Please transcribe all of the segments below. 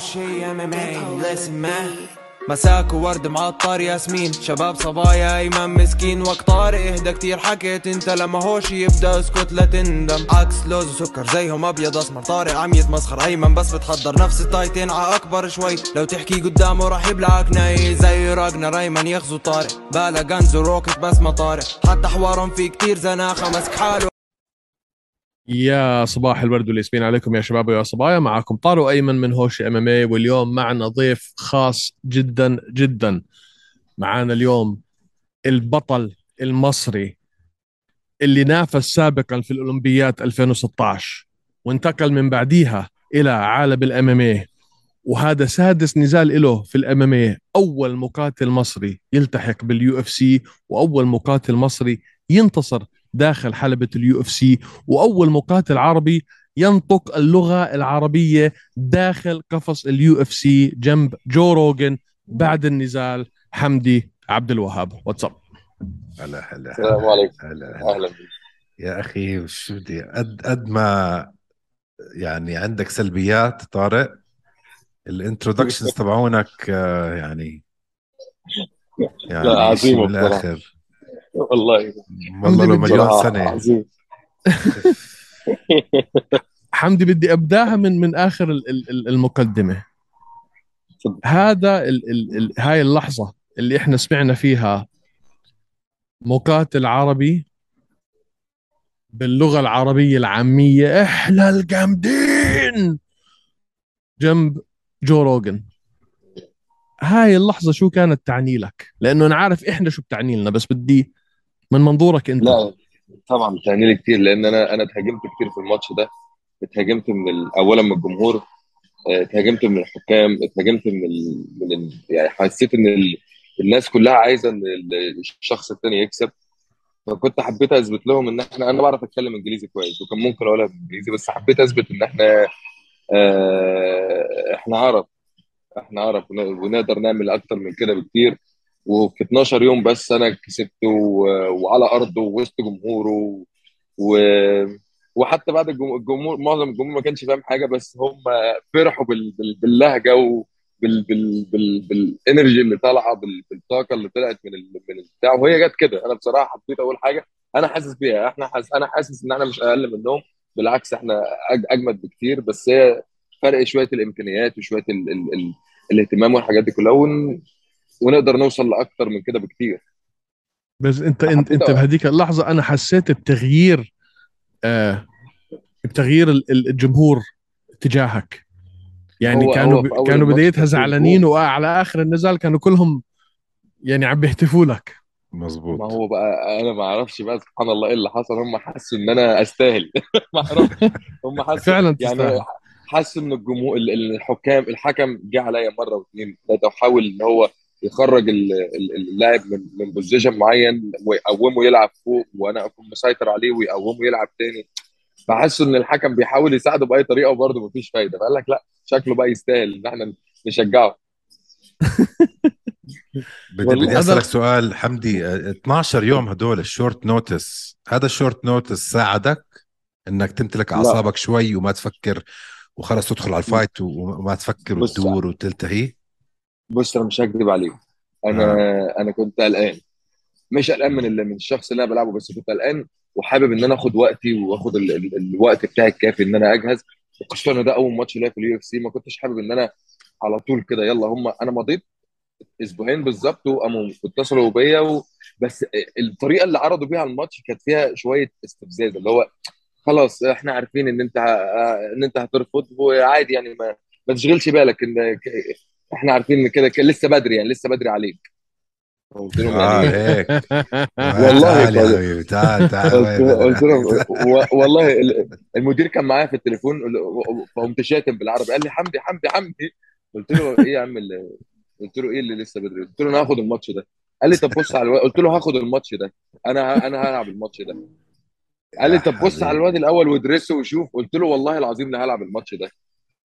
شي ام ام اي listen man. مساك وورد معطر ياسمين. شباب صبايا ايمن مسكين. وقت طارق إهدى كتير حكيت أنت لما هوش يبدأ اسكت لا تندم. عكس لوز وسكر زيهم أبيض أسمر. طارق عم يتمسخر أيمن بس بتحضر نفس التايتين ع أكبر شوي. لو تحكي قدامه راح يبلعك ناي. زي راجنا ريمان يغزو طارق. بالا غنز وروكت بس ما طارق. حتى حوارهم في كتير زناخة. مسك حاله يا صباح الورد والياسمين عليكم يا شباب ويا صبايا. معكم طارق أيمن من هوش MMA واليوم معنا ضيف خاص جدا جدا. معنا اليوم البطل المصري اللي نافس سابقا في الأولمبيات 2016 وانتقل من بعديها إلى عالم ال MMA. وهذا سادس نزال له في ال MMA أول مقاتل مصري يلتحق بال UFC وأول مقاتل مصري ينتصر داخل حلبة ال UFC وأول مقاتل عربي ينطق اللغة العربية داخل قفص ال UFC جنب جو روجن بعد النزال حمدي عبد الوهاب. واتساب هلا هلا السلام عليكم. هلا هلا. أهلا بك. يا أخي شو بدي؟ قد قد ما يعني عندك سلبيات طارق ال introductions تبعونك آه، يعني يعني لا، عظيمة شيء بصراحة. بالاخر والله. والله لو مليون سنة. عظيم حمدي بدي أبداها من من آخر ال- ال- ال- المقدمة. تفضل. هذا ال ال ال هاي اللحظة اللي إحنا سمعنا فيها مقاتل عربي باللغة العربية العامية. إحنا الجامدين! جنب جو روجن هاي اللحظة شو كانت تعني لك؟ لأنه أنا عارف إحنا شو بتعني لنا بس بدي من منظورك أنت؟ لا طبعا بتعني لي كتير لأن أنا أنا اتهاجمت كتير في الماتش ده. اتهاجمت من اولا من الجمهور آه، اتهاجمت من الحكام اتهاجمت من. من ال... يعني حسيت إن ال... الناس كلها عايزة إن ال- الشخص التاني يكسب. فكنت حبيت أثبت لهم إن إحنا أنا بعرف أتكلم إنجليزي كويس وكان ممكن أقولها بالانجليزي بس حبيت أثبت إن إحنا آه، إحنا عرب. إحنا عرب ون- ونقدر نعمل أكتر من كده بكتير. وفي 12 يوم بس أنا كسبته و- وعلى أرضه ووسط جمهوره و... وحتى بعد الجم- الجمهور معظم الجمهور ما كانش فاهم حاجة بس هم فرحوا بال... بال... باللهجة وبال بال... بال... بال energy اللي طالعة بال... بالطاقة اللي طلعت من ال... من البتاع وهي جت كده أنا بصراحة حبيت أقول حاجة أنا حاسس بيها إحنا حاسس أنا حاسس إن إحنا مش أقل منهم بالعكس إحنا. أجمد بكتير بس هي فرق شوية الإمكانيات وشوية ال... ال... ال... الاهتمام والحاجات دي كلها. ونقدر نوصل لأكتر من كده بكتير. بس أنت أنت, حبيت أنت أ- بهديك اللحظة أنا حسيت بتغيير آه بتغيير ال- ال- الجمهور تجاهك. يعني هو- كانوا هو كانوا بدايتها زعلانين. وعلى آخر النزال كانوا كلهم يعني عم بيهتفوا لك. ما مزبوط هو بقى أنا ما أعرفش بقى سبحان الله إيه اللي حصل. هم حسوا إن أنا أستاهل. ما أعرفش. هم حسوا فعلا يعني تستاهل. حسوا إن الجمهور ال- ال- الحكام الحكم جه عليا مرة واثنين. ثلاثة وحاول إن هو يخرج ال- ال- اللاعب من من position معين ويقومه يلعب فوق وأنا أكون مسيطر عليه ويقومه يلعب تاني. فحسوا إن الحكم بيحاول يساعده بأي طريقة وبرضه مفيش فايدة. فقال لك لا شكله بقى يستاهل إن إحنا نشجعه. بدي بدي أسألك سؤال حمدي. آه، 12 يوم هدول ال short notice هذا ال short notice ساعدك إنك تمتلك. أعصابك شوي وما تفكر وخلص تدخل على ال fight وما تفكر وتدور وتلتهي؟ بص أنا مش هكذب عليك أنا أنا كنت قلقان. مش قلقان من من الشخص اللي أنا بلعبه بس كنت قلقان وحابب إن أنا آخد وقتي وآخد ال ال الوقت بتاعي الكافي إن أنا أجهز. خصوصا إن ده أول ماتش ليا في ال UFC ما كنتش حابب إن أنا على طول كده يلا هم أنا مضيت أسبوعين بالظبط وقاموا اتصلوا بيا و... بس الطريقة اللي عرضوا بيها الماتش كانت فيها شوية استفزاز اللي هو خلاص إحنا عارفين إن أنت ه- إن أنت هترفض وعادي يعني ما ما تشغلش بالك إن إحنا عارفين ان كده كده لسه بدري يعني لسه بدري عليك. قلت لهم آه هيك والله تعال يا فاضل. حبيبي تعال تعال. قلت لهم والله ال- المدير كان معايا في التليفون فقمت شاتم بالعربي قال لي حمدي حمدي حمدي. قلت له إيه يا عم قلت له إيه اللي لسه بدري؟ قلت له أنا هاخد الماتش ده. قال لي طب بص على الواد قلت له هاخد الماتش ده. أنا أنا هلعب الماتش ده. قال لي طب بص على. الواد الأول وادرسه وشوف. قلت له والله العظيم لا هلعب الماتش ده.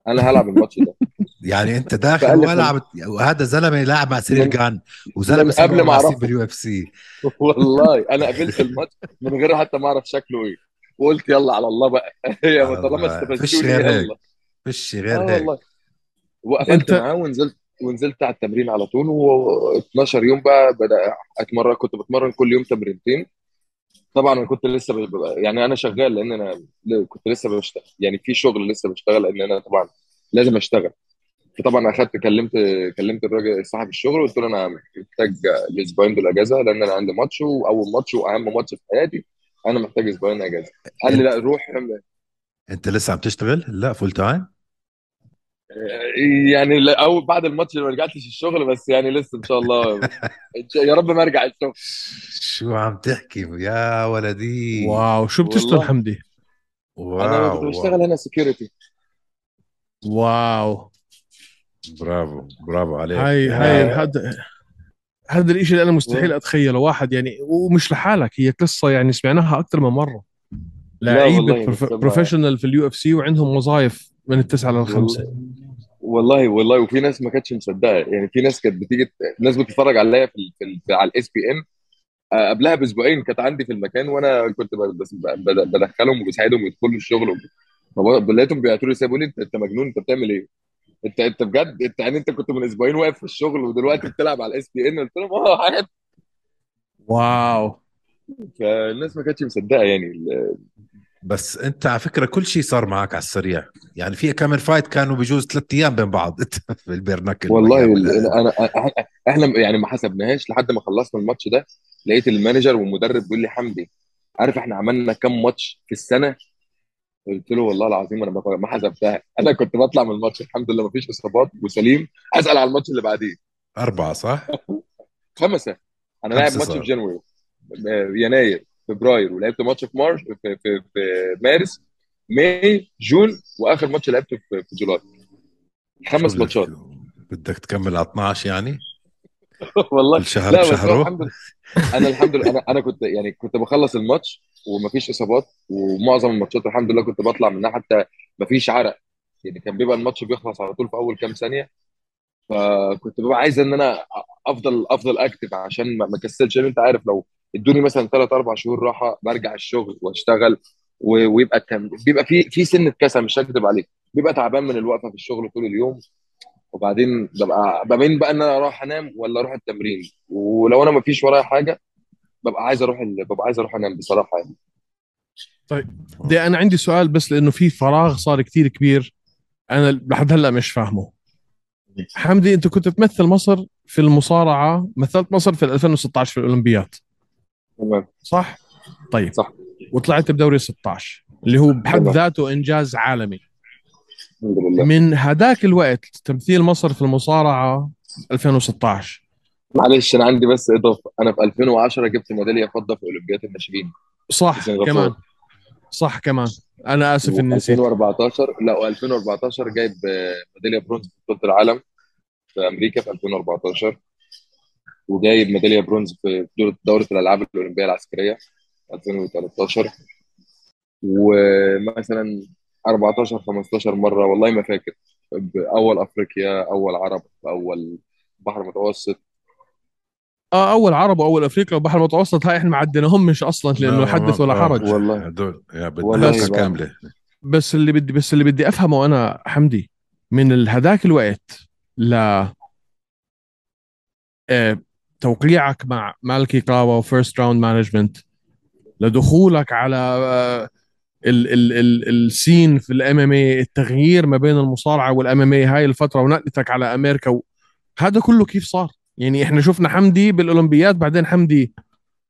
أنا هلعب الماتش ده. يعني أنت داخل ولعب وهذا زلمة لاعب مع سيريل جان وزلمة قبل ما أعرفه. بال UFC. والله أنا قبلت الماتش من غير حتى ما أعرف شكله إيه. وقلت يلا على الله بقى. هي طالما استفزتوني غير هيك. يلا فيش غير هيك. والله. وقفلت أنت- معاه ونزلت ونزلت على التمرين على طول و12 يوم بقى بدأ اتمرن كنت بتمرن كل يوم تمرينتين. طبعا أنا كنت لسه ب... يعني أنا شغال لأن أنا كنت لسه بشتغل يعني في شغل لسه بشتغل لأن أنا طبعا لازم أشتغل. فطبعا أخدت كلمت كلمت الراجل صاحب الشغل وقلت له أنا محتاج الاسبوعين دول أجازة لأن أنا عندي ماتش واول ماتش وأهم ماتش في حياتي. أنا محتاج أسبوعين أجازة. قال لي لا روح أنت لسه عم تشتغل؟ لا full time يعني لا- اول بعد الماتش ما رجعتش الشغل بس يعني لسه إن شاء الله. يا رب ما أرجع الشغل. شو عم تحكي يا ولدي؟ wow شو بتشتغل. حمدي؟ أنا كنت wow. بشتغل هنا security wow. برافو برافو عليك. هاي آه. هاي هذا هذا الإشي اللي أنا مستحيل أتخيله. واحد يعني ومش لحالك هي قصة يعني سمعناها أكثر من مرة. لعيبه professional في ال UFC وعندهم وظائف من التسعة للخمسة. والله والله وفي ناس ما كانتش مصدقة. يعني في ناس كانت بتيجي ناس بتتفرج عليا في, ال- في, على ال ESPN قبلها بأسبوعين كانت عندي في المكان وأنا كنت بس بدخلهم وبساعدهم يدخلوا الشغل لقيتهم بيبعتوا لي بيقولوا لي أنت مجنون أنت بتعمل إيه؟ أنت أنت بجد أنت يعني أنت كنت من أسبوعين واقف في الشغل ودلوقتي بتلعب على ال ESPN قلت لهم آه عادي wow. فالناس ما كانتش مصدقة يعني بس انت على فكرة كل شيء صار معك على السريع. يعني في كم fight كانوا بجوز ثلاث أيام بين بعض. في ال bare knuckle والله ال- انا إحنا يعني ما حسبناهاش لحد ما خلصنا الماتش ده. لقيت ال manager والمدرب بيقول لي حمدي عارف إحنا عملنا كام ماتش في السنة؟ قلت له والله العظيم أنا ما حسبتها. أنا كنت بطلع من الماتش الحمد لله ما فيش إصابات. وسليم أسأل على الماتش اللي بعديه. أربعة صح؟ خمسة. أنا لاعب ماتش. في January آه، يناير. فبراير ولعبت ماتش في March في, في, في مارس May June وآخر ماتش لعبته في, في July. خمس ماتشات. بدك- تكمل على 12 يعني؟ والله. كل شهر لا بشهره الحمد لله أنا الحمد لله أنا أنا كنت يعني كنت بخلص الماتش ومفيش إصابات ومعظم الماتشات الحمد لله كنت بطلع منها حتى مفيش عرق. يعني كان بيبقى الماتش بيخلص على طول في أول كام ثانية. فكنت ببقى عايز إن أنا أفضل أفضل active عشان ما اكسلش لأن أنت عارف لو ادوني مثلا ثلاث أربع شهور راحة برجع الشغل وأشتغل ويبقى كان بيبقى في في سنة كسل مش هكذب عليك. بيبقى تعبان من الوقفة في الشغل طول اليوم. وبعدين ببقى ببين بقى إن أنا أروح أنام ولا أروح التمرين. ولو أنا ما فيش ورايا حاجة ببقى عايز أروح ال... ببقى عايز أروح أنام بصراحة يعني. دي أنا عندي سؤال بس لأنه في فراغ صار كتير كبير أنا لحد هلأ مش فاهمه. حمدي أنت كنت تمثل مصر في المصارعة مثلت مصر في 2016 في الاولمبياد تمام. صح؟ طيب. صح. وطلعت بدوري 16 اللي هو بحد تمام. ذاته إنجاز عالمي. الحمد لله. من هداك الوقت تمثيل مصر في المصارعة 2016 معلش أنا عندي بس إضافة. أنا في 2010 جبت ميدالية فضة في أولمبياد الناشئين. صح. كمان. صح كمان. أنا آسف إني نسيت. 2014 لا و2014 جايب ميدالية برونز في بطولة العالم في أمريكا في 2014 وجايب ميدالية برونز في دورة الألعاب الأولمبية العسكرية 2013 ومثلا 14 15 مرة والله ما فاكر. أول أفريقيا أول عرب أول بحر متوسط. آه أول عرب وأول أفريقيا والبحر المتوسط هاي إحنا ما عديناهم مش أصلا لأنه حدث ولا حرج. والله. هدول يا بدي. كاملة. بس اللي بدي بس اللي بدي أفهمه أنا حمدي من هداك الوقت ل آه، توقيعك مع مالكي كاوا و First Round Management لدخولك على آه، ال ال ال ال scene في ال MMA التغيير ما بين المصارعة وال MMA هاي الفترة ونقلتك على أمريكا. هذا كله كيف صار؟ يعني إحنا شفنا حمدي بالأولمبياد بعدين حمدي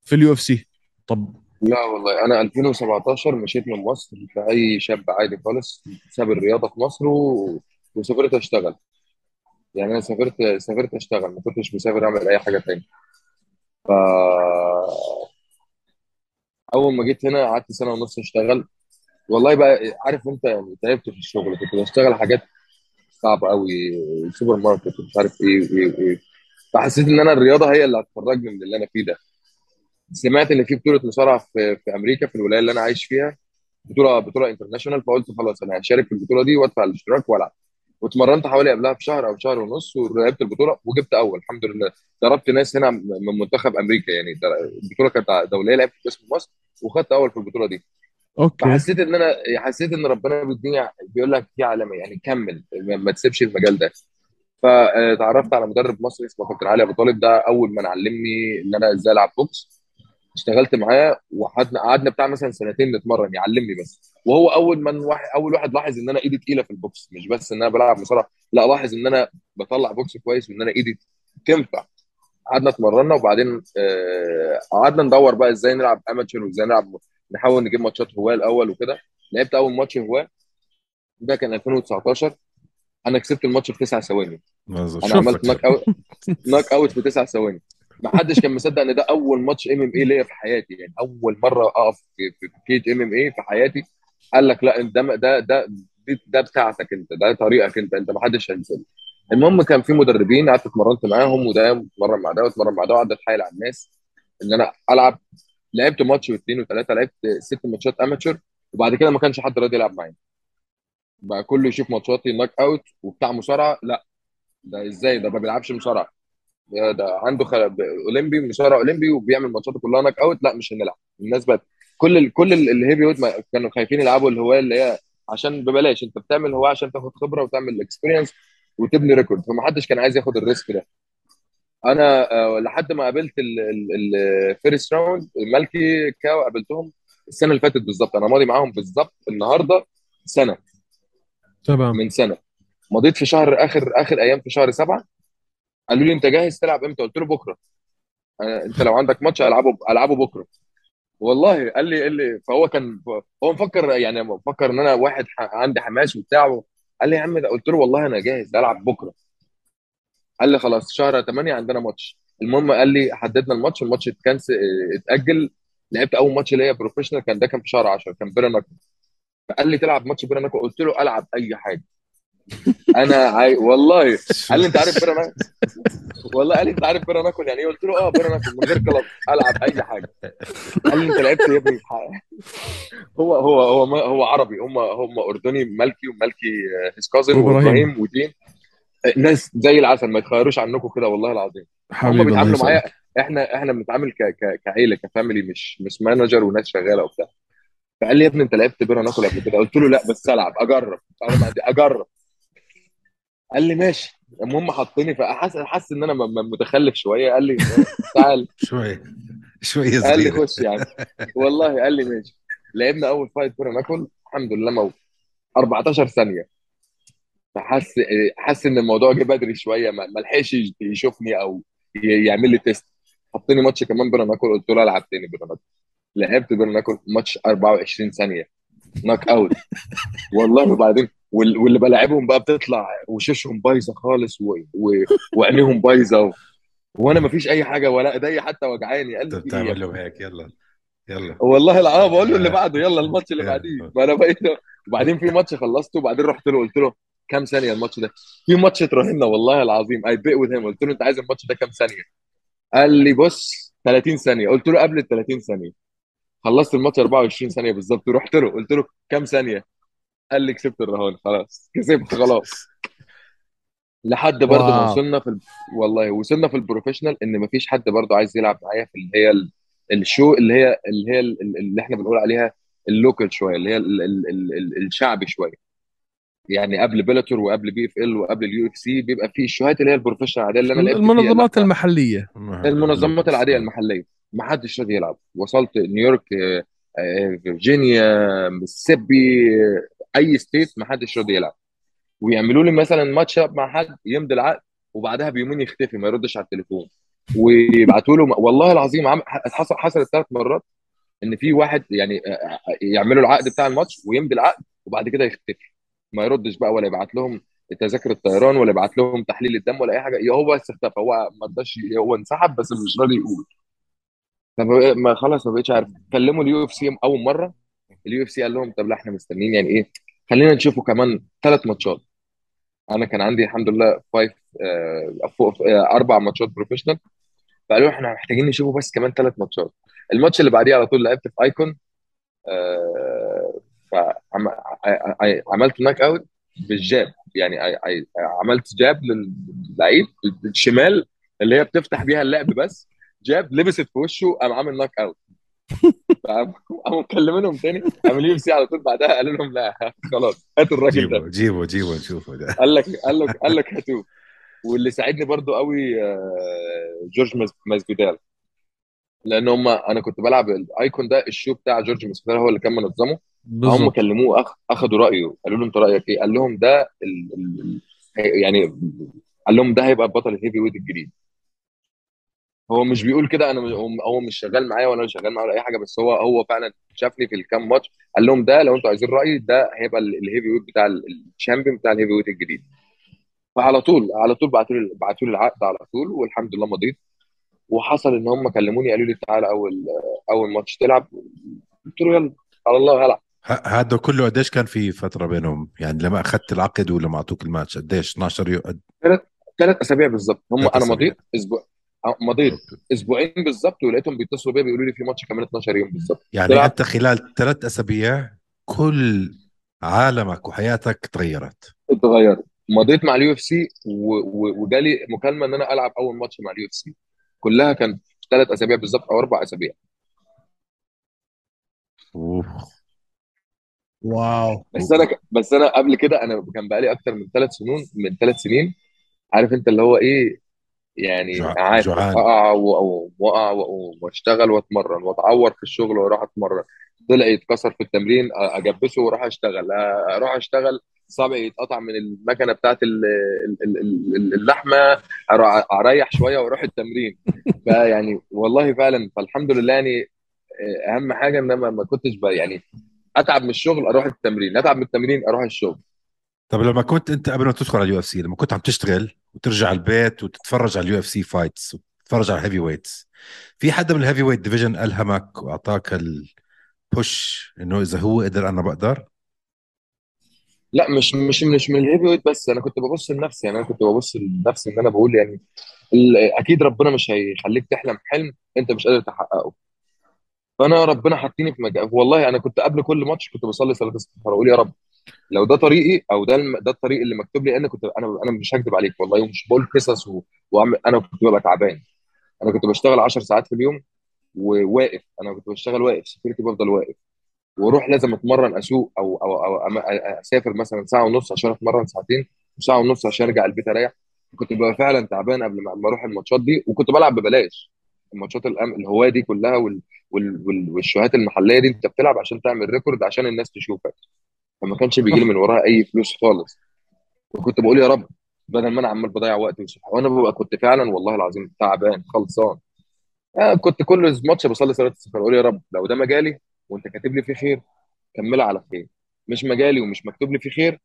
في ال UFC طب لا والله أنا 2017 مشيت من مصر كأي شاب عادي خالص ساب الرياضة في مصر و... وسافرت أشتغل يعني أنا سافرت سافرت أشتغل ما كنتش مسافر أعمل أي حاجة تاني. ف أول ما جيت هنا قعدت سنة ونص أشتغل. والله بقى عارف أنت يعني تعبت في الشغل كنت بشتغل حاجات صعبة قوي سوبر ماركت ومش عارف إيه وايه وايه فحسيت إن أنا الرياضة هي اللي هتخرجني من اللي أنا فيه ده. سمعت إن في بطولة مصارعة في, في أمريكا في الولاية اللي أنا عايش فيها بطوله بطولة international فقلت خلاص أنا هشارك في البطولة دي وأدفع الاشتراك وألعب. واتمرنت حوالي قبلها بشهر أو شهر ونص ولعبت البطولة وجبت أول الحمد لله. ضربت ناس هنا من منتخب أمريكا يعني. البطولة كانت دولية لعبت باسم مصر وخدت أول في البطولة دي. okay. فحسيت إن أنا حسيت إن ربنا بيديني بيقول لك في علامة يعني كمل ما ما تسيبش المجال ده. فتعرفت على مدرب مصري اسمه كابتن علي أبو طالب ده أول من علمني إن أنا إزاي ألعب بوكس. اشتغلت معاه وقعدنا قعدنا بتاع مثلا سنتين نتمرن يعلمني بس. وهو أول من واحد أول واحد لاحظ إن أنا إيدي تقيلة في البوكس مش بس إن أنا بلعب مصارعة لا لاحظ إن أنا بطلع بوكس كويس وإن أنا إيدي تنفع. قعدنا اتمرنا وبعدين آه، قعدنا ندور بقى إزاي نلعب amateur وإزاي نلعب نحاول نجيب ماتشات هواة الأول وكده. لعبت أول ماتش هواة ده كان 2019 أنا كسبت الماتش في تسع ثواني. أنا عملت شوفك. out knockout في تسع ثواني. ما حدش كان مصدق إن ده أول ماتش MMA ليا في حياتي يعني. أول مرة أقف في cage MMA في حياتي. قال لك لا ده ده ده ده بتاعتك أنت ده طريقك أنت أنت ما حدش هينساه. المهم كان في مدربين قعدت اتمرنت معاهم وده اتمرن مع ده واتمرن مع ده وقعدت أتحايل على الناس إن أنا ألعب. لعبت ماتش واثنين وثلاثة لعبت ست ماتشات amateur وبعد كده ما كانش حد راضي يلعب معايا. بقى كله يشوف ماتشاتي knockout وبتاع مصارعة. لا ده إزاي؟ ده ما بيلعبش مصارعة. ده ده عنده خل... أولمبي مصارع أولمبي وبيعمل ماتشاته كلها knockout لا مش هنلعب. الناس بقت كل ال... كل ال- ال heavyweight ما- كانوا خايفين يلعبوا الهوايه اللي هي عشان ببلاش. انت بتعمل هوايه عشان تاخد خبرة وتعمل experience وتبني record فما حدش كان عايز ياخد ال risk ده. أنا آه، لحد ما قابلت ال First Round مالكي كاوا قابلتهم السنة اللي فاتت بالظبط. أنا ماضي معاهم بالظبط النهارده سنة. تمام. من سنة. مضيت في شهر آخر آخر أيام في شهر سبعة. قالوا لي انت جاهز تلعب إمتى؟ قلت له بكرة. أنا انت لو عندك ماتش العبه العبه بكرة. والله قال لي قال لي فهو كان هو مفكر يعني مفكر ان أنا واحد عندي حماس وبتاع قال لي يا عم ده قلت له والله أنا جاهز العب بكرة. قال لي خلاص شهر 8 عندنا ماتش. المهم قال لي حددنا الماتش الماتش اتكنسل اتأجل. لعبت أول ماتش ليا professional كان ده كان في شهر 10 كان بيراميدز فقال لي تلعب ماتش بيراميدز قلت له ألعب أي حاجة. أنا عاي... والله. قال لي أنت عارف بيراميدز؟ والله قال لي أنت عارف bare knuckle يعني إيه؟ قلت له آه bare knuckle من غير كلام. ألعب أي حاجة. قال لي أنت لعبت يا ابني. هو هو هو ما هو عربي. هم هم أردني مالكي ومالكي his cousin. وإبراهيم ودين. ناس زي العسل. ما يتخيروش عنكم كده والله العظيم. هم بيتعاملوا معايا. إحنا إحنا بنتعامل ك... ك... كعيلة ك family مش مش manager وناس شغالة وبتاع. فقال لي يا ابني أنت لعبت bare knuckle قبل كده؟ قلت له لا بس ألعب. أجرب. أجرب. قال لي ماشي. المهم حطني فحس حس إن أنا متخلف شوية. قال لي تعال. شوي شوي قال لي خش يعني والله قال لي ماشي. لعبنا أول fight bare knuckle الحمد لله موت. 14 ثانية. فحس حس إن الموضوع جه بدري شوية. ما لحقش يشوفني أو يعمل لي test حطني ماتش كمان bare knuckle قلت له ألعب تاني bare knuckle لعبت bare knuckle ماتش 24 ثانية. knockout والله وبعدين واللي بلاعبهم بقى بتطلع وشوشهم بايظة خالص و... و... وعينيهم بايظة و... وأنا ما فيش أي حاجة ولا إيديا حتى وجعاني. قال لي بتعمل يا ابني؟ ليه هيك. يلا. يلا. والله العظيم بقول له اللي بعده يلا الماتش اللي بعديه. ما أنا بقيت وبعدين في ماتش خلصته وبعدين رحت له قلت له كام ثانية الماتش ده؟ في ماتش اتراهنا والله العظيم. I bet with him قلت له أنت عايز الماتش ده كام ثانية؟ قال لي بص 30 ثانية. قلت له قبل ال 30 ثانية. خلصت الماتش 24 ثانية بالظبط ورحت له. قلت له كام ثانية؟ قال لي كسبت الرهان خلاص. كسبت خلاص. لحد برضه ما واو. وصلنا في ال... والله وصلنا في ال professional إن مفيش حد برضه عايز يلعب معايا في اللي هي ال... ال show اللي هي اللي هي ال- اللي إحنا بنقول عليها ال local شوية اللي هي ال... ال... ال... ال... الشعبي شوية. يعني قبل بيلاتور وقبل PFL وقبل ال UFC بيبقى في الشوهات اللي هي ال professional العادية اللي أنا لعبت فيها. المنظمات لا المحلية. المنظمات العادية المحلية. ما حدش راضي يلعب. وصلت نيويورك آه، آه، فيرجينيا ميسيسيبي آه، أي state ما حدش راضي يلعب. ويعملوا لي مثلا match up مع حد يمضي العقد وبعدها بيومين يختفي ما يردش على التليفون. ويبعتوا له والله العظيم حصل حصلت ثلاث مرات إن في واحد يعني يعملوا العقد بتاع الماتش ويمضي العقد وبعد كده يختفي. ما يردش بقى ولا يبعت لهم تذاكر الطيران ولا يبعت لهم تحليل الدم ولا أي حاجة. هو بس اختفى هو ما رضاش هو انسحب بس مش راضي يقول. ما خلاص ما بقتش عارف. كلموا ال UFC أول مرة ال UFC قال لهم طب لا إحنا مستنيين يعني إيه؟ خلينا نشوفه كمان ثلاث ماتشات. أنا كان عندي الحمد لله five آه آه أربع ماتشات professional فقالوا إحنا محتاجين نشوفه بس كمان ثلاث ماتشات. الماتش اللي بعديه على طول لعبت في iKON آه فعملت knockout بال jab. يعني I- عملت jab للعيب بالشمال اللي هي بتفتح بيها اللعب بس. jab لبست في وشه قام عامل knockout قاموا مكلمينهم تاني. عملوا UFC على طول بعدها قالوا لهم لا خلاص هاتوا الراجل جيبه ده. جيبه جيبه نشوفه ده. قال لك قال لك قال لك هاتوه. واللي ساعدني برضو قوي آه، جورج ماس- ماسفيدال لأن هم أنا كنت بلعب ال iKON ده ال show بتاع جورج ماسفيدال هو اللي كان منظمه. هم بالضبط كلموه أخ... اخذوا رأيه قالوا له انت رأيك إيه؟ قال لهم ده ال... ال... ال- يعني قال لهم ده هيبقى بطل ال heavyweight الجديد. هو مش بيقول كده أنا هو مش شغال معايا ولا شغال معاه ولا أي حاجة بس هو هو فعلا شافني في الكام ماتش قال لهم ده لو أنتوا عايزين رأيي ده هيبقى ال- ال heavyweight بتاع ال- ال champion بتاع ال heavyweight الجديد. فعلى طول على طول بعتوا لي بعتوا لي العقد على طول والحمد لله مضيت. وحصل إن هم كلموني قالوا لي تعالى أول أول ماتش تلعب. قلت له يلا على الله هلعب. هذا كله قديش كان في فترة بينهم؟ يعني لما أخذت العقد ولما أعطوك الماتش قديش؟ 12 يوم قد- ثلاث أسابيع بالظبط هم ثلاث أنا. مضيت أسبوع مضيت. أسبوعين بالظبط ولقيتهم بيتصلوا بيا بيقولوا لي في ماتش كمان 12 يوم بالظبط. يعني. أنت خلال ثلاث أسابيع كل عالمك وحياتك تغيرت. اتغيرت. مضيت مع ال UFC وجالي مكالمة إن أنا ألعب أول ماتش مع ال UFC. كلها كانت ثلاث أسابيع بالظبط أو أربع أسابيع. أوف. واو. بس أنا بس أنا قبل كده أنا كان بقالي أكتر من ثلاث سنين من ثلاث سنين. عارف أنت اللي هو إيه؟ يعني جوع- عارف. اقع واقع واشتغل واتمرن واتعور في الشغل وأروح أتمرن. ضلع يتكسر في التمرين أجبسه وأروح أشتغل. أروح أشتغل صابعي يتقطع من المكنة بتاعت ال- ال- ال- ال- اللحمة أريح شوية وأروح التمرين. فيعني والله فعلا فالحمد لله يعني أهم حاجة إن أنا ما كنتش يعني أتعب من الشغل أروح التمرين. أتعب من التمرين أروح الشغل. طب لما كنت أنت قبل ما تدخل على ال UFC لما كنت عم تشتغل وترجع البيت وتتفرج على ال UFC fights وتتفرج على ال heavyweights في حدا من ال heavyweight division ألهمك وأعطاك ال push إنه إذا هو قدر أنا بقدر؟ لا مش مش مش من ال heavyweight بس أنا كنت ببص لنفسي يعني أنا كنت ببص لنفسي إن أنا بقول يعني أكيد ربنا مش هيخليك تحلم حلم أنت مش قادر تحققه. فأنا ربنا حطيني في مجال والله أنا كنت قبل كل ماتش كنت بصلي صلاة الاستغفار أقول يا رب لو ده طريقي أو ده الم... ده الطريق اللي مكتوب لي أنا كنت أنا أنا مش هكذب عليك والله ومش بقول قصص و... وأعمل... أنا كنت ببقى تعبان. أنا كنت بشتغل 10 ساعات في اليوم وواقف. أنا كنت بشتغل واقف سكيورتي بفضل واقف. وأروح لازم أتمرن أسوق أو أو أو أسافر مثلا ساعة ونص عشان أتمرن ساعتين وساعه ونص عشان أرجع البيت أريح. كنت ببقى فعلا تعبان قبل ما أروح ال matches دي وكنت بلعب ببلاش. ال matches الأم... الهواه دي كلها. وال... وال... وال shows المحلية دي أنت بتلعب عشان تعمل record عشان الناس تشوفك. فما كانش بيجي لي من وراها أي فلوس خالص. وكنت بقول يا رب بدل ما أنا عمال بضيع وقتي وصحة وأنا ببقى كنت فعلا والله العظيم تعبان خلصان. آه كنت كل ماتش بصلي صلاة الاستغفار أقول يا رب لو ده مجالي وأنت كاتب لي فيه خير كملها على خير. مش مجالي ومش مكتوب لي فيه خير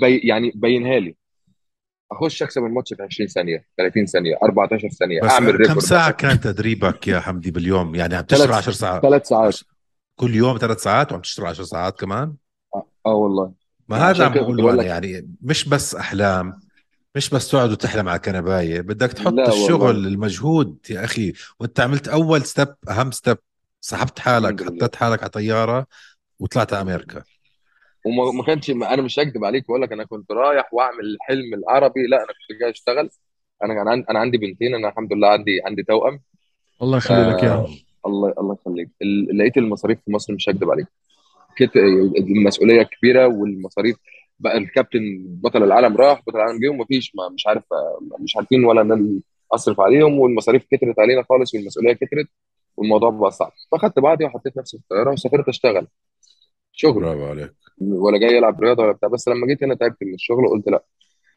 بي يعني بينها لي. أخش أكسب الماتش في 20 ثانية 30 ثانية 14 ثانية بس أعمل كم record ساعة كان تدريبك يا حمدي باليوم؟ يعني عم تشتغل ثلاث 10 ساعات. ثلاث ساعات. كل يوم ثلاث ساعات وعم تشتغل 10 ساعات كمان؟ آه والله. ما عشان هذا عم كده كنت بقول بقول أنا لك- يعني مش بس أحلام مش بس تقعد وتحلم على كنبايه بدك تحط الشغل والله. المجهود يا أخي. وأنت عملت أول step أهم step سحبت حالك. حطيت حالك على طيارة وطلعت على أمريكا. وما ما كانش أنا مش هكدب عليك واقول لك أنا كنت رايح وأعمل الحلم العربي. لا أنا كنت جاي أشتغل. أنا أنا عندي بنتين أنا الحمد لله عندي عندي توأم. الله يخلي لك آه، اياهم الله الله يخليك. لقيت المصاريف في مصر مش هكدب عليك. كت... المسؤولية كبيرة والمصاريف بقى الكابتن بطل العالم راح بطل العالم جه ومفيش ما مش عارف مش عارفين ولا ان أصرف عليهم والمصاريف كترت علينا خالص والمسؤولية كترت والموضوع بقى صعب. فاخدت بعضي وحطيت نفسي في الطيارة وسافرت أشتغل. شغل. برافو عليك. ولا جاي العب رياضة ولا بتاع. بس لما جيت هنا تعبت من الشغل وقلت لا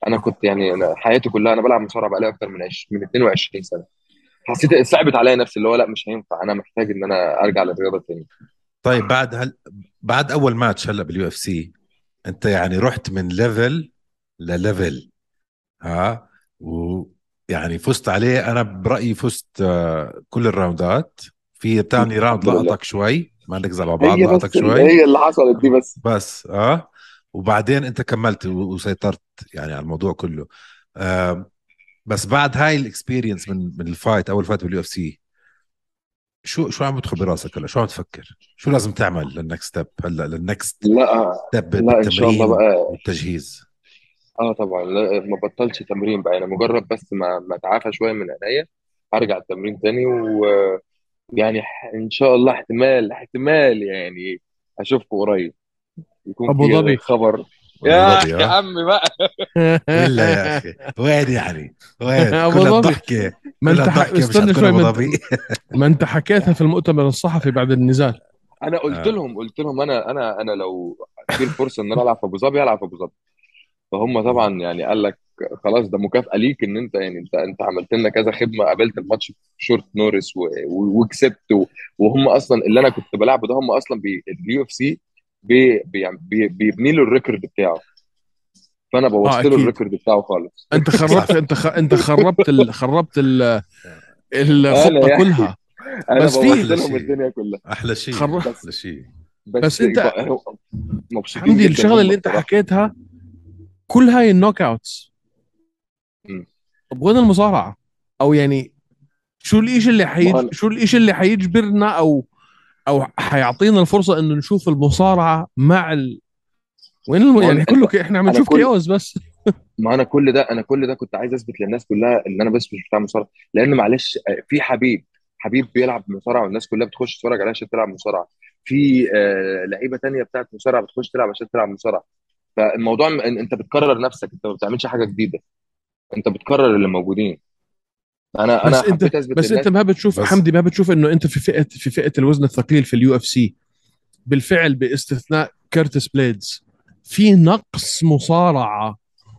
أنا كنت يعني أنا حياتي كلها أنا بلعب مصارعة بقالي أكتر من 20 من 22 سنة. حسيت صعبت عليا نفسي اللي هو لا مش هينفع أنا محتاج إن أنا أرجع للرياضة تاني. طيب بعد هل بعد أول ماتش هلا بال UFC أنت يعني رحت من level لل level ها؟ ويعني فزت عليه. أنا برأيي فزت آه، كل ال rounds. في تاني round. لقطك شوي ما نركز على بعض لقطك شوي. هي اللي حصلت دي بس. بس آه؟ وبعدين أنت كملت وسيطرت يعني على الموضوع كله. آه بس بعد هاي ال experience من من ال fight أول fight بال UFC شو شو عم بدخل براسك هلا؟ شو عم تفكر؟ شو لازم تعمل لل next step هلا؟ لل next لا ستيب لا إن شاء الله بقى. والتجهيز. آه طبعا. لا ما بطلش تمرين بقى. أنا مجرد بس ما ما أتعافى شوية من عينيا هرجع التمرين تاني و... يعني ح- إن شاء الله احتمال احتمال يعني أشوفكم قريب. يكون أبو ظبي. خبر. يا ظبي، يا ها؟ عم بقى. ولا يا أخي. وين يعني؟ وين؟ كل ظبي. الضحكه ما انت استنى شوي ابو ما انت, حكيتها في المؤتمر الصحفي بعد النزال. أنا قلت آه. لهم قلت لهم أنا أنا أنا لو في الفرصة إن أنا ألعب في أبو ظبي العب في أبو ظبي. فهم طبعا يعني قال لك خلاص ده مكافأة ليك إن أنت يعني أنت أنت عملت لنا كذا خدمة قابلت ال match short notice وكسبت وهم أصلا اللي أنا كنت بلعبه ده هم أصلا ال UFC بي بي بي بيبني له ال record بتاعه. فأنا بوظت له أكيد. ال record بتاعه خالص. أنت خربت أنت خ... أنت خربت ال... خربت ال... الخطه أنا يعني- كلها. أنا بس بوظت في- لهم الدنيا كلها. أحلى شيء خرب- أحلى شيء. بس, بس مبسوطين حمدي جدا الشغلة اللي أنت. حكيتها كل هاي ال knockouts. طب وين المصارعة؟ أو يعني شو الاشي اللي حيج... أنا- شو الاشي اللي حيجبرنا أو أو حيعطينا الفرصة إنه نشوف المصارعة مع ال... وين الم... يعني كله ك... إحنا عم نشوف كل- KOs بس. ما أنا كل ده أنا كل ده كنت عايز أثبت للناس كلها إن أنا بس مش بتاع مصارعة. لأن معلش في حبيب حبيب بيلعب مصارعة والناس كلها بتخش تتفرج عليه عشان تلعب مصارعة. في آه لعيبة تانية بتاعت مصارعة بتخش تلعب عشان تلعب مصارعة. فالموضوع أنت بتكرر نفسك أنت ما بتعملش حاجة جديدة. أنت بتكرر اللي موجودين. أنا أنا بس انت بس أنت ما بتشوف بس- حمدي ما بتشوف إنه أنت في فئه في فئة الوزن الثقيل في ال UFC. بالفعل باستثناء كيرتس بليدز. في نقص مصارعة.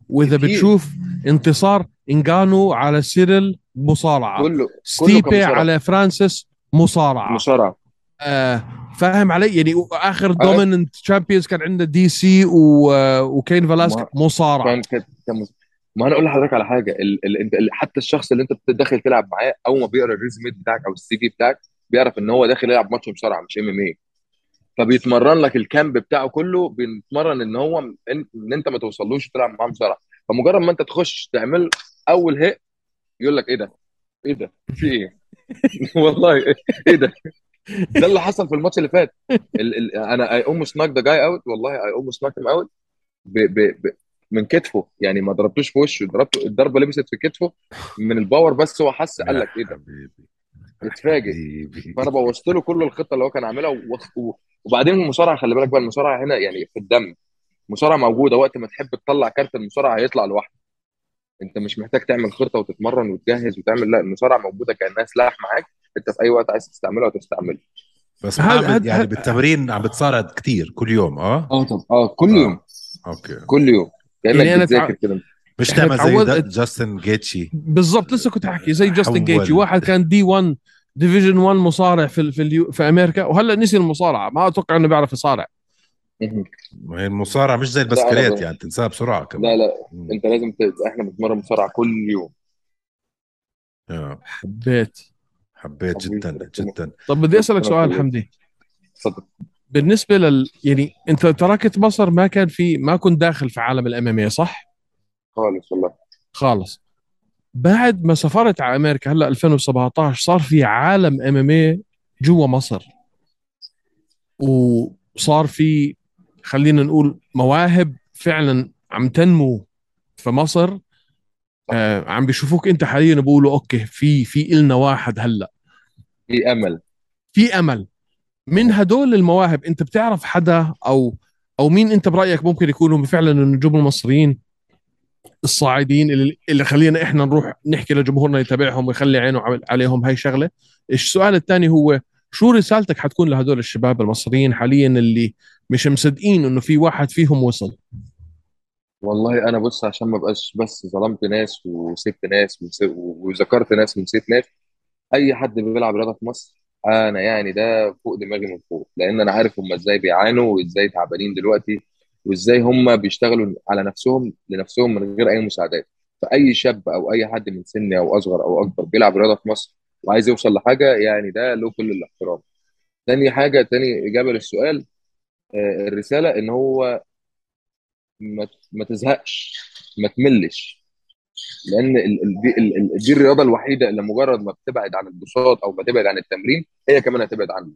وإذا كتير. بتشوف انتصار إنجانو على سيريل مصارعة. كله ستيبي. على فرانسيس مصارعة. مصارعة. آه فاهم علي؟ يعني آخر. دوميننت تشامبيونز كان عندنا دي سي و... وكين فلاسكي ما- مصارعة. كان ما أنا أقول لحضرتك على حاجة ال... ال... حتى الشخص اللي انت بتدخل تلعب معاه اول ما بيقرا الريزومي بتاعك أو السي في بتاعك بيعرف ان هو داخل يلعب ماتش مصارعه مش ام ام اي فبيتمرن لك ال camp بتاعه كله بيتمرن ان هو ان, انت ما توصلوش تلعب معاه مصارعه فمجرد ما انت تخش تعمل أول هيك يقول لك إيه ده؟ إيه ده؟ في إيه؟ والله إيه ده؟ ده اللي حصل في الماتش اللي فات ال... ال... أنا I almost knock the guy out والله I almost knock out. من كتفه يعني ما ضربتوش في وشه ضربته الضربة لبست في كتفه من ال power بس هو حس قال لك إيه ده؟ اتفاجئ. فأنا بوظت له كل الخطة اللي هو كان عاملها و... و... وبعدين المصارعة خلي بالك بقى المصارعة هنا يعني في الدم. المصارعه موجودة وقت ما تحب تطلع كارت المصارعة هيطلع لوحده. أنت مش محتاج تعمل خطة وتتمرن وتجهز وتعمل لا المصارعة موجودة كأنها سلاح معاك. أنت في أي وقت عايز تستعمله هتستعمله بس هاد- عم هاد- يعني بالتمرين عم بتصارع كتير كل يوم آه؟ آه طب آه كل آه. يوم. okay. كل يوم. كأنك يعني أنا بتذاكر تع- كده. مش تعمل زي جاستن جيتشي. بالضبط لسه كنت أحكي زي جاستن. جيتشي. واحد كان D1 division 1 مصارع في في ال U في أمريكا. وهلأ نسي المصارعة. ما أتوقع إنه بيعرف يصارع. ما هي المصارعة مش زي لا، البسكليت لا. يعني تنساها بسرعة لا كمان. لا مم. أنت لازم ت... إحنا بنتمرن مصارعة كل يوم. آه. حبيت. حبيت جدا جدا. طب بدي أسألك سؤال. حمدي. اتفضل بالنسبة لل يعني أنت تركت مصر ما كان في ما كنت داخل في عالم ال MMA صح؟ خالص والله. خالص. بعد ما سافرت على أمريكا هلأ 2017 صار في عالم إم جوا مصر. وصار في خلينا نقول مواهب فعلا عم تنمو في مصر. آه عم بيشوفوك أنت حاليا بيقولوا أوكي في في إلنا واحد هلأ. في أمل. في أمل. من هدول المواهب انت بتعرف حدا أو أو مين انت برأيك ممكن يكونوا فعلا النجوم المصريين الصاعدين اللي, اللي خلينا إحنا نروح نحكي لجمهورنا يتابعهم ويخلي عينه عل- عليهم هاي شغلة. السؤال الثاني هو شو رسالتك حتكون لهدول الشباب المصريين حاليا اللي مش مصدقين إنه في واحد فيهم وصل؟ والله أنا بص عشان ما بقاش بس ظلمت ناس وسبت ناس وذكرت ناس ونسيت ناس أي حد بيلعب رياضة في مصر أنا يعني ده فوق دماغي من فوق لأن أنا عارف هم إزاي بيعانوا وازاي تعبانين دلوقتي وازاي هم بيشتغلوا على نفسهم لنفسهم من غير اي مساعدات. فأي شاب أو أي حد من سني أو أصغر أو أكبر بيلعب رياضة في مصر وعايز يوصل لحاجة يعني ده له كل الاحترام. تاني حاجة تاني إجابة للسؤال آه، الرسالة إن هو ما ما تزهقش ما تملش. لأن دي ال- ال- دي الرياضة الوحيدة اللي مجرد ما بتبعد عن البساط أو ما تبعد عن التمرين هي كمان هتبعد عنه.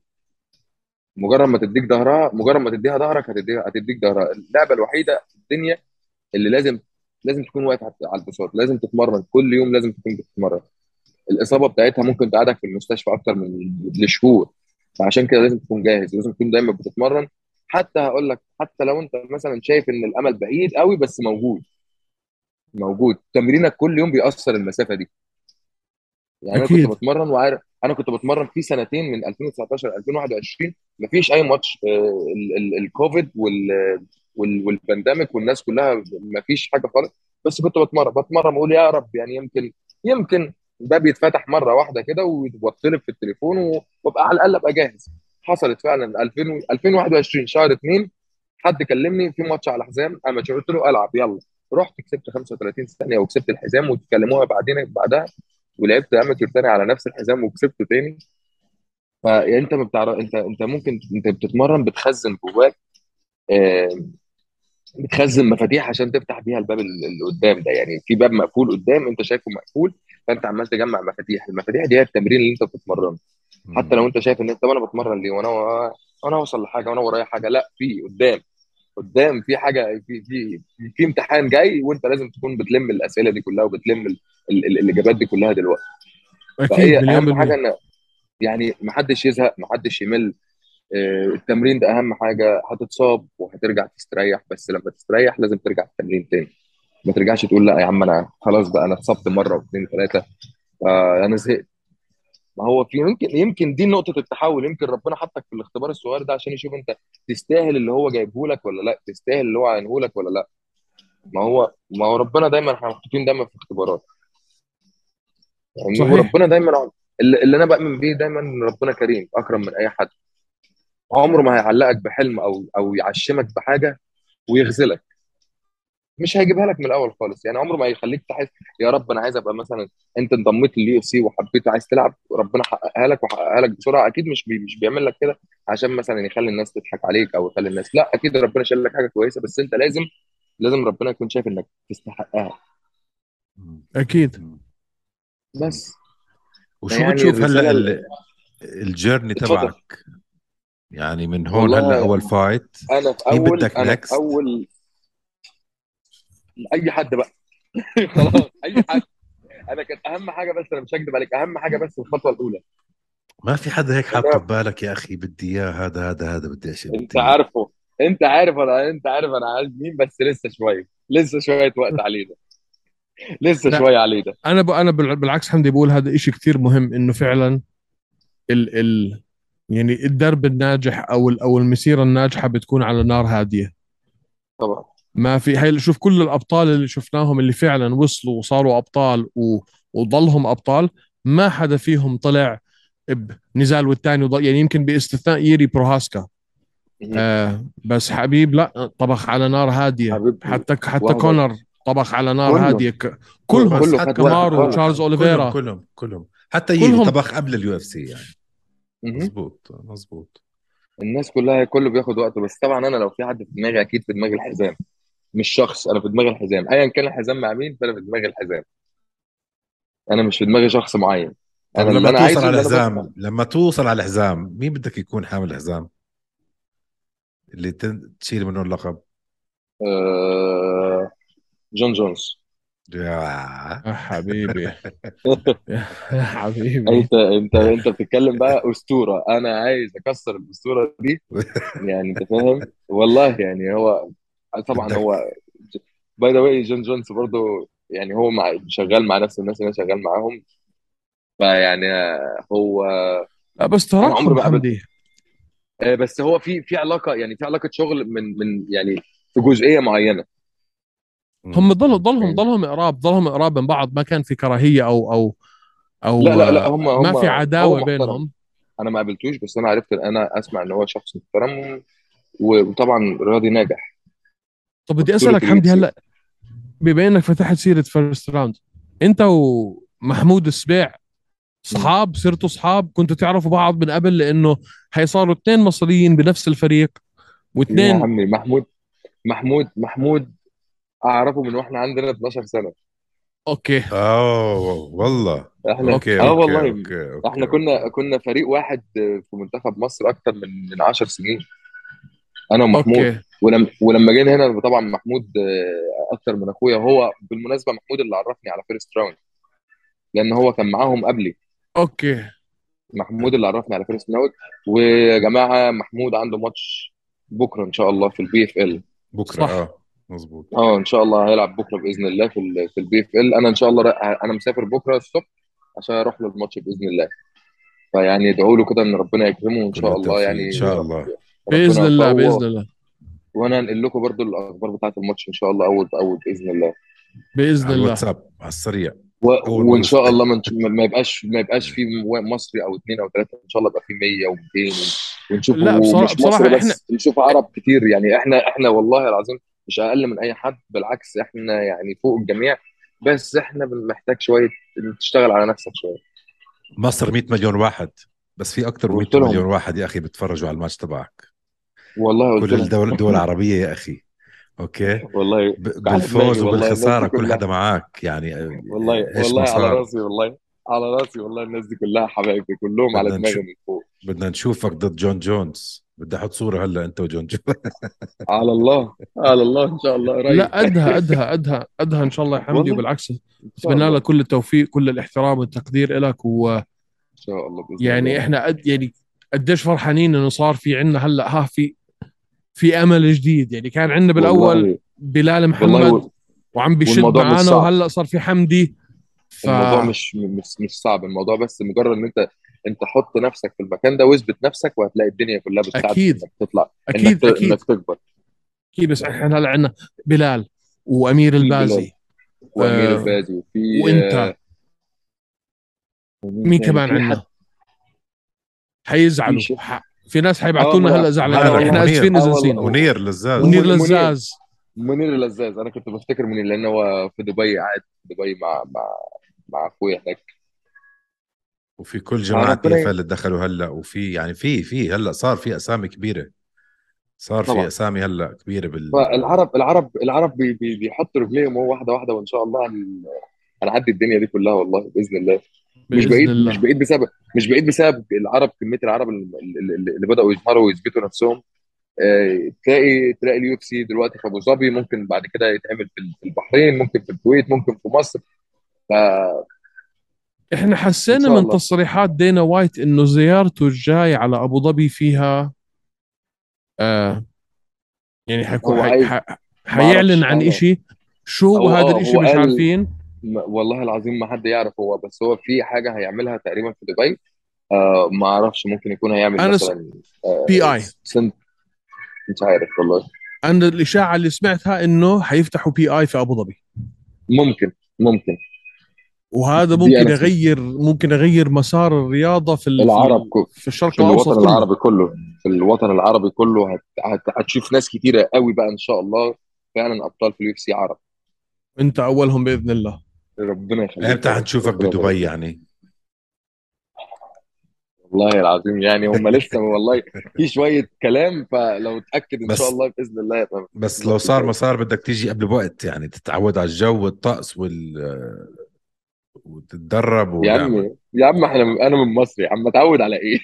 مجرد ما تديك ظهرها مجرد ما تديها ظهرك هتديها هتديك ظهرها. اللعبة الوحيدة في الدنيا اللي لازم لازم تكون واقف على البساط. لازم تتمرن. كل يوم لازم تكون بتتمرن. الإصابة بتاعتها ممكن تقعدك في المستشفى أكتر من لشهور. فعشان كده لازم تكون جاهز. لازم تكون دايما بتتمرن. حتى هقول لك حتى لو أنت مثلا شايف إن الأمل بعيد قوي بس موجود. موجود. تمرينك كل يوم بيأثر المسافة دي. يعني أنا أكيد. كنت بتمرن وعارف أنا كنت بتمرن في سنتين من 2019 ل 2021 مفيش أي ماتش آه، ال- ال- الكوفيد وال وال- وال pandemic والناس كلها مفيش حاجة خالص. بس كنت بتمرن بتمرن بقول يا رب يعني يمكن يمكن باب يتفتح مرة واحدة كده واطلب في التليفون وأبقى على الأقل أبقى جاهز. حصلت فعلا 2000 و- 2021 شهر 2 حد كلمني في ماتش على حزام أنا قلت له ألعب يلا. رحت كسبت 35 ثانية وكسبت الحزام وتكلموها بعدين بعدها ولعبت اماتير تاني على نفس الحزام وكسبته تاني. فانت انت ما بتعرف انت انت ممكن انت بتتمرن بتخزن جواك بتخزن مفاتيح عشان تفتح بيها الباب ال- اللي قدام ده. يعني في باب مقفول قدام انت شايفه مقفول فانت عمال تجمع مفاتيح. المفاتيح دي هي التمرين اللي انت بتتمرنه. حتى لو انت شايف ان انت طب أنا بتمرن ليه؟ وأنا وأنا اوصل لحاجة وأنا ورايا حاجة. لا في قدام. قدام في حاجة في في في امتحان جاي وانت لازم تكون بتلم الأسئلة دي كلها وبتلم ال- ال- الإجابات دي كلها دلوقتي. أكيد فهي أهم حاجة إن يعني محدش يزهق محدش يمل. آه، التمرين ده أهم حاجة. هتتصاب وهترجع تستريح بس لما تستريح لازم ترجع التمرين تاني. ما ترجعش تقول لأ يا عم أنا خلاص بقى أنا اتصبت مرة واثنين وثلاثه فانا زهقت. ما هو في يمكن يمكن دي نقطة التحول يمكن ربنا حطك في الاختبار الصغير ده عشان يشوف انت تستاهل اللي هو جايبه لك ولا لا تستاهل اللي هو عينه لك ولا لا. ما هو ما هو ربنا دايما إحنا محطوطين دايما في اختبارات. يعني صحيح. وربنا دايما اللي, اللي أنا بؤمن بيه دايما إن ربنا كريم أكرم من أي حد. عمره ما هيعلقك بحلم أو أو يعشمك بحاجة ويغزلك. مش هيجيبها لك من الأول خالص. يعني عمره ما هيخليك تحس يا رب أنا عايز أبقى مثلا أنت انضميت لل UFC وحبيت عايز تلعب ربنا حققها لك وحققها لك بسرعة. أكيد مش بي مش بيعمل لك كده عشان مثلا يخلي الناس تضحك عليك أو يخلي الناس لا أكيد ربنا شايل لك حاجة كويسة بس أنت لازم لازم ربنا يكون شايف إنك تستحقها. أكيد. بس. وشو يعني بتشوف هلا ال- ال journey اتفضل. تبعك؟ يعني من هون هلا أول fight أنا في مين أول بدك أنا في next أول أي حد بقى. خلاص أي حد. أنا كانت أهم حاجة بس أنا مش هكذب عليك أهم حاجة بس الخطوة الأولى. ما في حدا هيك حاطه ببالك يا أخي بدي إياه هذا هذا هذا بدي أشيل أنت عارفه. أنت عارف أنا أنت عارف أنا عايز مين بس لسه شوية لسه شوية وقت عليه ده لسه لا شوية عليه ده أنا ب... أنا بال- بالعكس حمدي بقول هذا إشي كتير مهم إنه فعلا ال ال يعني الدرب الناجح أو ال أو المسيرة الناجحة بتكون على نار هادية. طبعا. ما في هي شوف كل الأبطال اللي شفناهم اللي فعلا وصلوا وصاروا أبطال و... وضلهم أبطال ما حدا فيهم طلع بنزال والثاني وضل يعني يمكن باستثناء ييري بروهاسكا. مهم. آه بس حبيب لا طبخ على نار هادية. حبيبي حتى حتى وهذا كونر طبخ على نار كله هادية. ك... كل كلهم كله حتى كامارو وتشارلز كلهم أوليفيرا. كلهم كلهم. حتى ييري كلهم. طبخ قبل ال UFC يعني. مهم. مزبوط مزبوط الناس كلها كله بياخد وقت بس طبعا أنا لو في حد في دماغي أكيد في دماغي الحزام. مش شخص أنا في دماغي الحزام. ايا كان الحزام مع مين فأنا في دماغي الحزام. أنا مش في دماغي شخص معين. أنا لما أنا توصل عايزه على الحزام لما توصل على الحزام مين بدك يكون حامل الحزام؟ اللي تن- تشيل منه اللقب. آه... جون جونز. يا حبيبي. يا حبيبي. أنت أنت أنت بتتكلم بقى أسطورة. أنا عايز أكسر الأسطورة دي. يعني أنت فاهم؟ والله يعني هو طبعا بدك هو by the way جون جونز برضه يعني هو مع شغال مع نفس الناس اللي أنا شغال معاهم. فيعني هو لا بس أنا عمري تراكم ما قابلت آه، بس هو في في علاقة يعني في علاقة شغل من من يعني في جزئية معينة. هم ضلوا ضلهم يعني ضلهم قراب ضلهم قراب من بعض ما كان في كراهية أو أو أو لا لا لا هم ما هم في هو عداوة بينهم. أنا ما قابلتوش بس أنا عرفت إن أنا أسمع إن هو شخص محترم وطبعا رياضي ناجح. طب بدي أسألك حمدي هلأ بما إنك فتحت سيرة First Round أنت ومحمود السبيع صحاب صرتوا صحاب كنتوا تعرفوا بعض من قبل لأنه هي صاروا اثنين مصريين بنفس الفريق يا واثنين عمي محمود محمود محمود أعرفه من وإحنا عندنا 12 سنة. أوكي. اوه والله. إحنا okay آه okay والله. okay okay. إحنا كنا كنا فريق واحد في منتخب مصر أكتر من من 10 سنين. أنا ومحمود. أوكي. ولما ولما جينا هنا طبعا محمود آه، أكتر من أخويا. هو بالمناسبة محمود اللي عرفني على First Round لأن هو كان معاهم قبلي. okay. محمود اللي عرفني على First Round ويا جماعة محمود عنده ماتش بكرة إن شاء الله في ال PFL بكرة صح. آه مزبوط آه إن شاء الله هيلعب بكرة بإذن الله في ال في ال PFL أنا إن شاء الله رأ- أنا مسافر بكرة الصبح عشان أروح له الماتش بإذن الله. فيعني ادعوا له كده إن ربنا يكرمه وان شاء الله. يعني إن شاء الله. ربنا بإذن الله. بإذن الله. وأنا أنقل لكم برضو الأخبار بتاعة الماتش إن شاء الله أول بأول بإذن الله. بإذن على الله. الواتساب على السريع. و... وإن شاء. الله ما, نش- ما ما يبقاش ما يبقاش في مصري أو اثنين أو ثلاثة إن شاء الله يبقى في 100 و200 ونشوف لا، بصراحة مصر بس إحنا- نشوف عرب كتير. يعني إحنا إحنا والله العظيم مش أقل من أي حد بالعكس إحنا يعني فوق الجميع. بس إحنا محتاج شوية تشتغل على نفسك شوية. مصر 100 مليون واحد بس في أكثر من 100 قلت لهم. مليون واحد يا أخي بتفرجوا على الماتش تبعك. والله كل. الدول الدول العربيه يا أخي أوكي والله بالفوز وبالخسارة كل. حدا معك يعني والله إيش والله على؟ راسي والله على راسي والله الناس دي كلها حبايبي كلهم على بدنا دماغي نشوف. من فوق بدنا نشوفك ضد جون جونز بدي أحط صورة هلا أنت وجون جونز على الله على الله إن شاء الله قريب لا أدهى أدهى أدهى أدهى إن شاء الله يا حمدي. وبالعكس اتمنى. لك كل التوفيق كل الاحترام والتقدير لك إن شاء الله بإذن ويعني الله. إحنا قد يعني قديش فرحانين إنه صار في عندنا هلا ها في في أمل جديد يعني كان عندنا بالأول والله بلال محمد وعم بيشد معانا. وهلأ صار في حمدي ف الموضوع مش مش مش صعب الموضوع بس مجرد إن انت أنت حط نفسك في المكان ده واثبت نفسك وهتلاقي الدنيا كلها بتساعدك أكيد. إنك تطلع أكيد انك, أكيد إنك تكبر أكيد بس إحنا هلأ عندنا بلال وأمير البازي بلال. وأمير آه، البازي وفي وإنت. آه، مين؟ كمان عندنا حيزعلوا. ح- في ناس حيبعتوا لنا آه، هلا آه، زعلانين. إحنا آسفين آه، اذا والله. نسينا منير لزاز منير. لزاز منير اللزاز أنا كنت بفتكر منير لأن هو في دبي قاعد في دبي مع مع مع اخويا هناك وفي كل جماعة تيفا اللي دخلوا هلأ وفي يعني في في هلأ صار في أسامي كبيرة صار طبعا. في أسامي هلأ كبيرة بال فالعرب العرب العرب بي بي بيحطوا رجليهم واحدة واحدة وإن شاء الله هن- هنعدي الدنيا دي كلها والله بإذن الله مش بعيد الله مش بعيد بسبب مش بعيد بسبب العرب كمية العرب اللي, بدأوا يظهروا ويثبتوا نفسهم آه، تلاقي تلاقي ال UFC دلوقتي في أبو ظبي ممكن بعد كده يتعمل في البحرين ممكن في الكويت ممكن في مصر ف إحنا حسينا من. تصريحات دينا وايت إنه زيارته الجاي على أبو ظبي فيها آه يعني حيكون. حيعلن عن. إشي شو هو- هذا آه، الإشي هو مش عارفين م- والله العظيم ما حد يعرف هو بس هو في حاجة هيعملها تقريبا في دبي. آه ما أعرفش ممكن يكون هيعمل أنا س- مثلا آه PI. سنت مش عارف والله. أنا الإشاعة اللي سمعتها إنه حيفتحوا PI في أبو ظبي. ممكن ممكن. وهذا ممكن يغير ممكن يغير مسار الرياضة في ال- العرب في, الشرق في الأوسط الوطن كله. العربي كله. في الوطن العربي كله هت... هت... هتشوف ناس كتيرة قوي بقى إن شاء الله. فعلا أبطال في ال UFC عرب. أنت أولهم بإذن الله. ربنا يخليك إمتى. حنشوفك ربنا بدبي. يعني والله العظيم يعني هم لسه والله في شوية كلام فلو اتاكد إن شاء الله بإذن الله يبقى بس لو صار ما صار بدك تيجي قبل بوقت يعني تتعود على الجو والطقس وال وتتدرب يا. عم يا عم إحنا أنا من مصر يا عم اتعود على إيه؟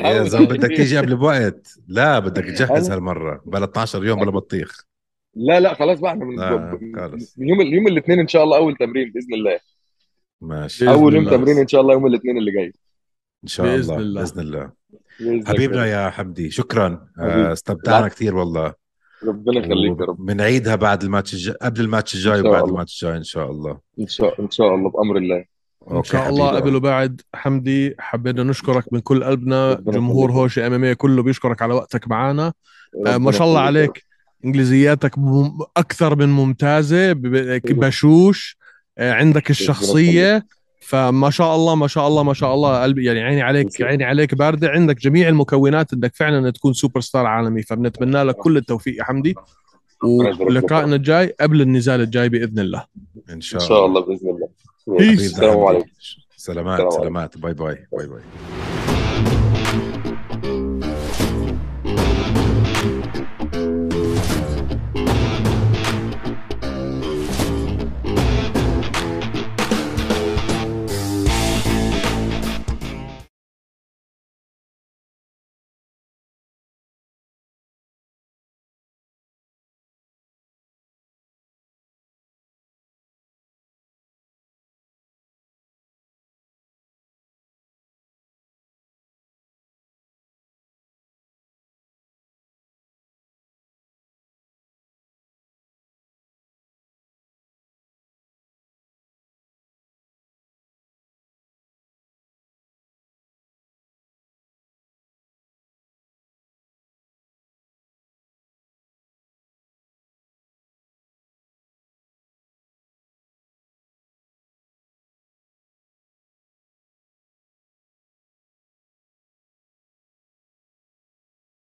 يا زلمة بدك؟ تيجي قبل بوقت لا بدك تجهز هالمرة بلا 12 يوم بلا بطيخ لا لا خلاص بقى إحنا من لا، من- يوم يوم الاثنين إن شاء الله أول تمرين بإذن الله ماشي أول يوم. تمرين إن شاء الله يوم الاثنين اللي جاي إن شاء بإذن الله الله. بإذن الله بإذن حبيبنا. يا حمدي شكرا. آه، استمتعنا. كثير والله ربنا يخليك يا رب بنعيدها بعد الماتش الجاي قبل الماتش الجاي وبعد الله. الماتش الجاي إن شاء الله إن شاء إن شاء الله بأمر الله إن شاء الله. قبل وبعد حمدي حبينا نشكرك من كل قلبنا جمهور. هوشي إم إم كله بيشكرك على وقتك معنا آه ما شاء الله. عليك إنجليزياتك أكثر من ممتازة ب- بشوش آه عندك الشخصية فما شاء الله ما شاء الله ما شاء الله قلبي يعني عيني عليك. عيني عليك باردة. عندك جميع المكونات انك فعلا تكون سوبر ستار عالمي فبنتمنى لك كل التوفيق يا حمدي. ولقائنا الجاي قبل النزال الجاي بإذن الله. إن إن شاء, شاء الله. بإذن الله. السلام. عليكم. سلامات. سلامات. bye bye bye bye.